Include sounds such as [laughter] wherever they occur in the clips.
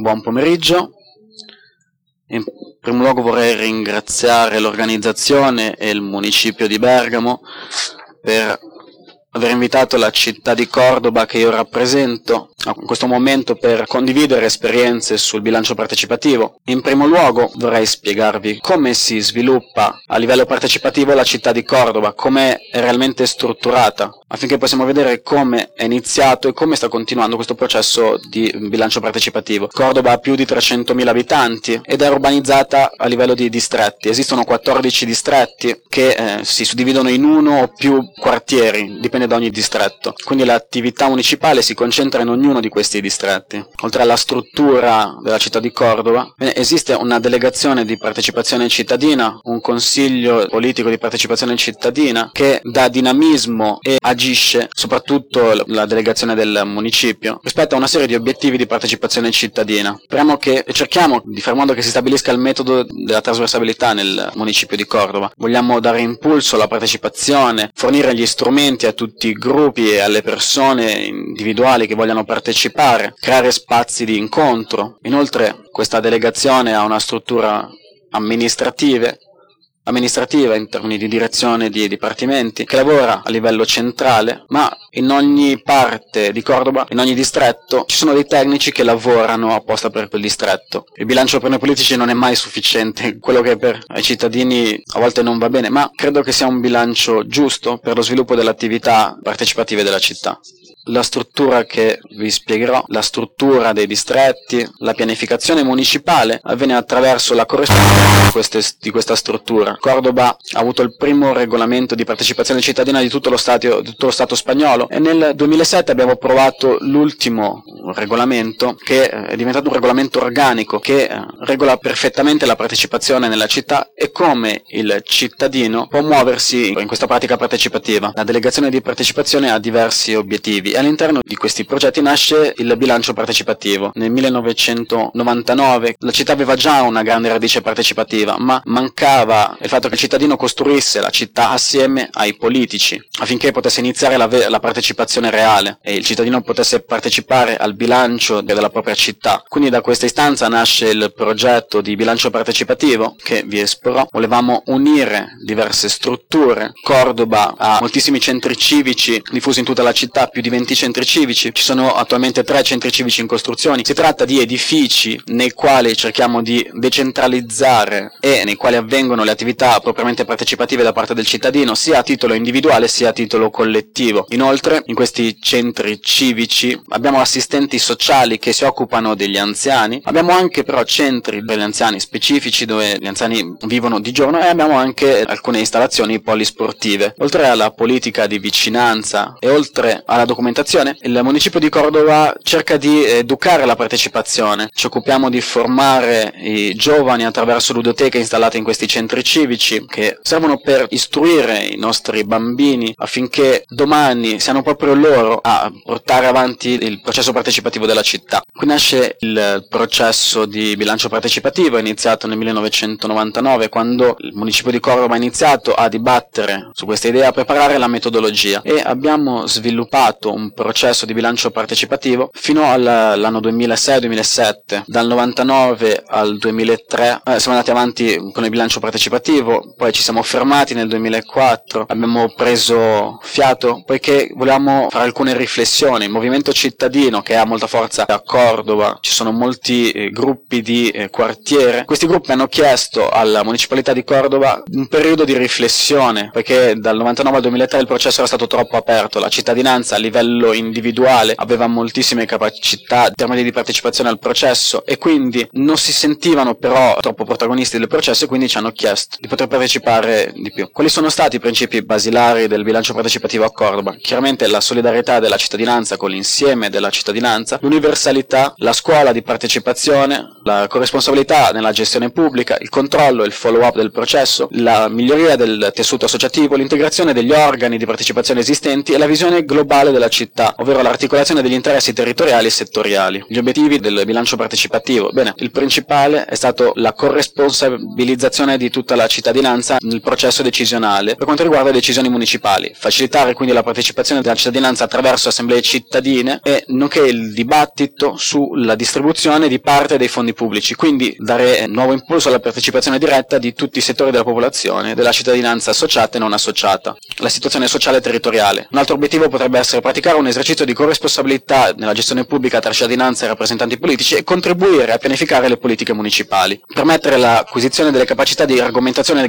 Buon pomeriggio. In primo luogo vorrei ringraziare l'organizzazione e il municipio di Bergamo per aver invitato la città di Cordoba che io rappresento in questo momento per condividere esperienze sul bilancio partecipativo. In primo luogo vorrei spiegarvi come si sviluppa a livello partecipativo la città di Cordoba, come è realmente strutturata, affinché possiamo vedere come è iniziato e come sta continuando questo processo di bilancio partecipativo. Cordoba ha più di 300.000 abitanti ed è urbanizzata a livello di distretti. Esistono 14 distretti che eh, si suddividono in uno o più quartieri, dipende da ogni distretto. Quindi l'attività municipale si concentra in ognuno di questi distretti. Oltre alla struttura della città di Cordova, esiste una delegazione di partecipazione cittadina, un consiglio politico di partecipazione cittadina che dà dinamismo e agisce, soprattutto la delegazione del municipio, rispetto a una serie di obiettivi di partecipazione cittadina. Speriamo che cerchiamo di fare in modo che si stabilisca il metodo della trasversabilità nel municipio di Cordova. Vogliamo dare impulso alla partecipazione, fornire gli strumenti a tutti i gruppi e alle persone individuali che vogliano partecipare creare spazi di incontro. Inoltre questa delegazione ha una struttura amministrativa amministrativa in termini di direzione di dipartimenti che lavora a livello centrale ma in ogni parte di Cordoba, in ogni distretto ci sono dei tecnici che lavorano apposta per quel distretto. Il bilancio per noi politici non è mai sufficiente [laughs] quello che per i cittadini a volte non va bene ma credo che sia un bilancio giusto per lo sviluppo delle attività partecipative della città la struttura che vi spiegherò, la struttura dei distretti, la pianificazione municipale avviene attraverso la corrispondenza di, queste, di questa struttura. Cordoba ha avuto il primo regolamento di partecipazione cittadina di tutto, lo stato, tutto lo Stato spagnolo e nel 2007 abbiamo approvato l'ultimo regolamento che è diventato un regolamento organico che eh, regola perfettamente la partecipazione nella città e come il cittadino può muoversi in questa pratica partecipativa. La delegazione di partecipazione ha diversi obiettivi all'interno di questi progetti nasce il bilancio partecipativo. Nel 1999 la città aveva già una grande radice partecipativa, ma mancava il fatto che il cittadino costruisse la città assieme ai politici, affinché potesse iniziare la, la partecipazione reale e il cittadino potesse partecipare al bilancio della propria città. Quindi da questa istanza nasce il progetto di bilancio partecipativo che vi esporrò. Volevamo unire diverse strutture. Cordoba ha moltissimi centri civici diffusi in tutta la città, più di 20 20 centri civici, ci sono attualmente tre centri civici in costruzione, si tratta di edifici nei quali cerchiamo di decentralizzare e nei quali avvengono le attività propriamente partecipative da parte del cittadino, sia a titolo individuale sia a titolo collettivo. Inoltre, in questi centri civici abbiamo assistenti sociali che si occupano degli anziani, abbiamo anche però centri per gli anziani specifici dove gli anziani vivono di giorno e abbiamo anche alcune installazioni polisportive. Oltre alla politica di vicinanza e oltre alla documentazione documentazione, il municipio di Cordova cerca di educare la partecipazione. Ci occupiamo di formare i giovani attraverso ludoteche installate in questi centri civici che servono per istruire i nostri bambini affinché domani siano proprio loro a portare avanti il processo partecipativo della città. Qui nasce il processo di bilancio partecipativo, iniziato nel 1999 quando il municipio di Cordova ha iniziato a dibattere su questa idea, a preparare la metodologia e abbiamo sviluppato un processo di bilancio partecipativo fino all'anno 2006-2007. Dal 99 al 2003 eh, siamo andati avanti con il bilancio partecipativo, poi ci siamo fermati nel 2004, abbiamo preso fiato poiché volevamo fare alcune riflessioni. Il movimento cittadino che ha molta forza a Cordova, ci sono molti eh, gruppi di eh, quartiere. Questi gruppi hanno chiesto alla municipalità di Cordova un periodo di riflessione poiché dal 99 al 2003 il processo era stato troppo aperto, la cittadinanza a livello livello individuale aveva moltissime capacità in termini di partecipazione al processo e quindi non si sentivano però troppo protagonisti del processo e quindi ci hanno chiesto di poter partecipare di più. Quali sono stati i principi basilari del bilancio partecipativo a Cordoba? Chiaramente la solidarietà della cittadinanza con l'insieme della cittadinanza, l'universalità, la scuola di partecipazione, la corresponsabilità nella gestione pubblica, il controllo e il follow up del processo, la miglioria del tessuto associativo, l'integrazione degli organi di partecipazione esistenti e la visione globale della cittadinanza città, ovvero l'articolazione degli interessi territoriali e settoriali. Gli obiettivi del bilancio partecipativo. Bene, il principale è stato la corresponsabilizzazione di tutta la cittadinanza nel processo decisionale per quanto riguarda le decisioni municipali, facilitare quindi la partecipazione della cittadinanza attraverso assemblee cittadine e nonché il dibattito sulla distribuzione di parte dei fondi pubblici, quindi dare nuovo impulso alla partecipazione diretta di tutti i settori della popolazione, della cittadinanza associata e non associata. La situazione sociale e territoriale. Un altro obiettivo potrebbe essere praticare un esercizio di corresponsabilità nella gestione pubblica tra cittadinanza e rappresentanti politici e contribuire a pianificare le politiche municipali. Permettere l'acquisizione delle capacità di argomentazione,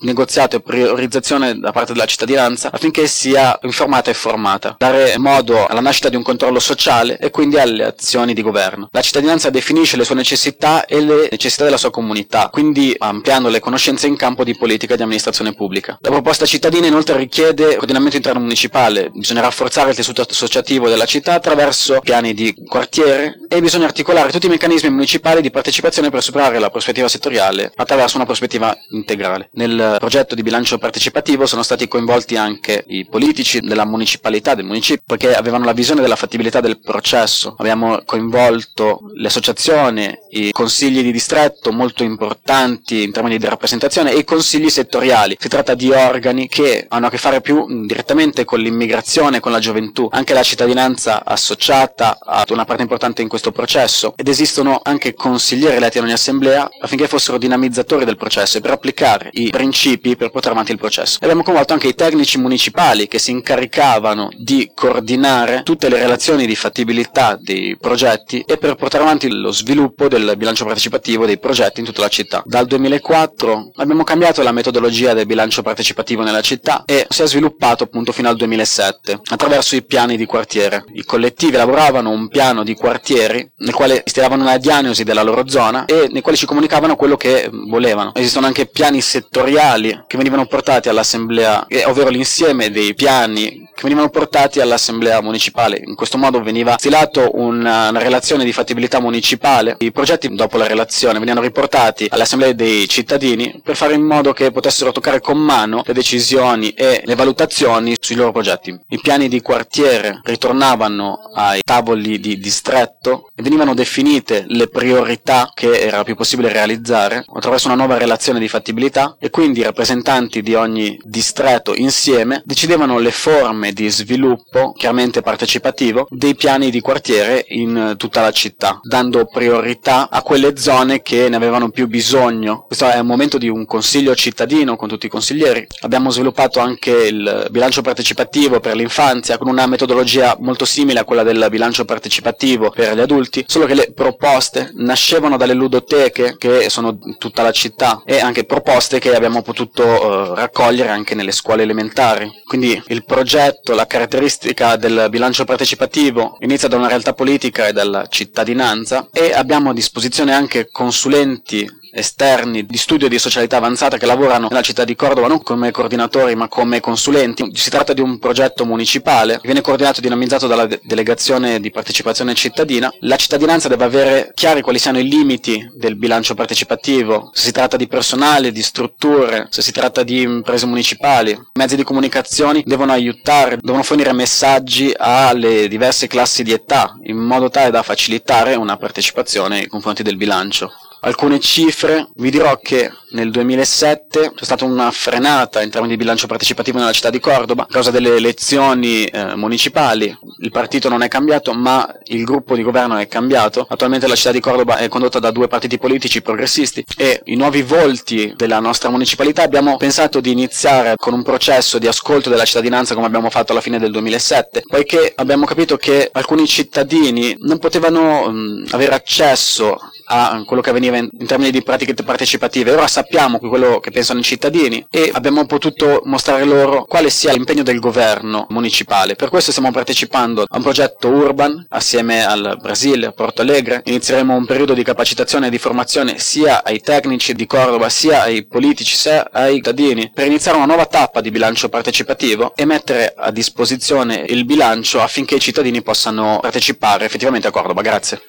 negoziato e priorizzazione da parte della cittadinanza affinché sia informata e formata. Dare modo alla nascita di un controllo sociale e quindi alle azioni di governo. La cittadinanza definisce le sue necessità e le necessità della sua comunità, quindi ampliando le conoscenze in campo di politica e di amministrazione pubblica. La proposta cittadina inoltre richiede coordinamento interno municipale, bisogna rafforzare il tessuto associativo della città attraverso piani di quartiere e bisogna articolare tutti i meccanismi municipali di partecipazione per superare la prospettiva settoriale attraverso una prospettiva integrale. Nel progetto di bilancio partecipativo sono stati coinvolti anche i politici della municipalità, del municipio, perché avevano la visione della fattibilità del processo. Abbiamo coinvolto le associazioni, i consigli di distretto molto importanti in termini di rappresentazione e i consigli settoriali. Si tratta di organi che hanno a che fare più direttamente con l'immigrazione, con la gioventù. Anche la cittadinanza associata ha una parte importante in questo processo ed esistono anche consiglieri eletti in ogni assemblea affinché fossero dinamizzatori del processo e per applicare i principi per portare avanti il processo. Abbiamo coinvolto anche i tecnici municipali che si incaricavano di coordinare tutte le relazioni di fattibilità dei progetti e per portare avanti lo sviluppo del bilancio partecipativo dei progetti in tutta la città. Dal 2004 abbiamo cambiato la metodologia del bilancio partecipativo nella città e si è sviluppato appunto fino al 2007 attraverso i piani di quartiere. I collettivi lavoravano un piano di quartieri nel quale stilavano una diagnosi della loro zona e nei quali ci comunicavano quello che volevano. Esistono anche piani settoriali che venivano portati all'assemblea, ovvero l'insieme dei piani che venivano portati all'assemblea municipale. In questo modo veniva stilato una, una relazione di fattibilità municipale. I progetti dopo la relazione venivano riportati alle assemblee dei cittadini per fare in modo che potessero toccare con mano le decisioni e le valutazioni sui loro progetti. I piani di quartiere ritornavano ai tavoli di distretto e venivano definite le priorità che era più possibile realizzare attraverso una nuova relazione di fattibilità e quindi i rappresentanti di ogni distretto insieme decidevano le forme di sviluppo, chiaramente partecipativo, dei piani di quartiere in tutta la città, dando priorità a quelle zone che ne avevano più bisogno. Questo è un momento di un consiglio cittadino con tutti i consiglieri. Abbiamo sviluppato anche il bilancio partecipativo per l'infanzia con una metodologia molto simile a quella del bilancio partecipativo per gli adulti, solo che le proposte nascevano dalle ludoteche che sono tutta la città e anche proposte che abbiamo potuto uh, raccogliere anche nelle scuole elementari. Quindi il progetto la caratteristica del bilancio partecipativo inizia da una realtà politica e dalla cittadinanza e abbiamo a disposizione anche consulenti esterni di studio di socialità avanzata che lavorano nella città di Cordova non come coordinatori ma come consulenti. Si tratta di un progetto municipale che viene coordinato e dinamizzato dalla de- delegazione di partecipazione cittadina. La cittadinanza deve avere chiari quali siano i limiti del bilancio partecipativo, se si tratta di personale, di strutture, se si tratta di imprese municipali. I mezzi di comunicazione devono aiutare, devono fornire messaggi alle diverse classi di età in modo tale da facilitare una partecipazione nei confronti del bilancio alcune cifre, vi dirò che nel 2007 c'è stata una frenata in termini di bilancio partecipativo nella città di Cordoba a causa delle elezioni eh, municipali. Il partito non è cambiato, ma il gruppo di governo è cambiato. Attualmente la città di Cordoba è condotta da due partiti politici progressisti e i nuovi volti della nostra municipalità abbiamo pensato di iniziare con un processo di ascolto della cittadinanza come abbiamo fatto alla fine del 2007, poiché abbiamo capito che alcuni cittadini non potevano mh, avere accesso a quello che avveniva in, in termini di pratiche partecipative. Ora sappiamo quello che pensano i cittadini e abbiamo potuto mostrare loro quale sia l'impegno del governo municipale. Per questo stiamo partecipando a un progetto urban assieme al Brasile, a Porto Alegre. Inizieremo un periodo di capacitazione e di formazione sia ai tecnici di Cordova, sia ai politici, sia ai cittadini, per iniziare una nuova tappa di bilancio partecipativo e mettere a disposizione il bilancio affinché i cittadini possano partecipare effettivamente a Cordova. Grazie.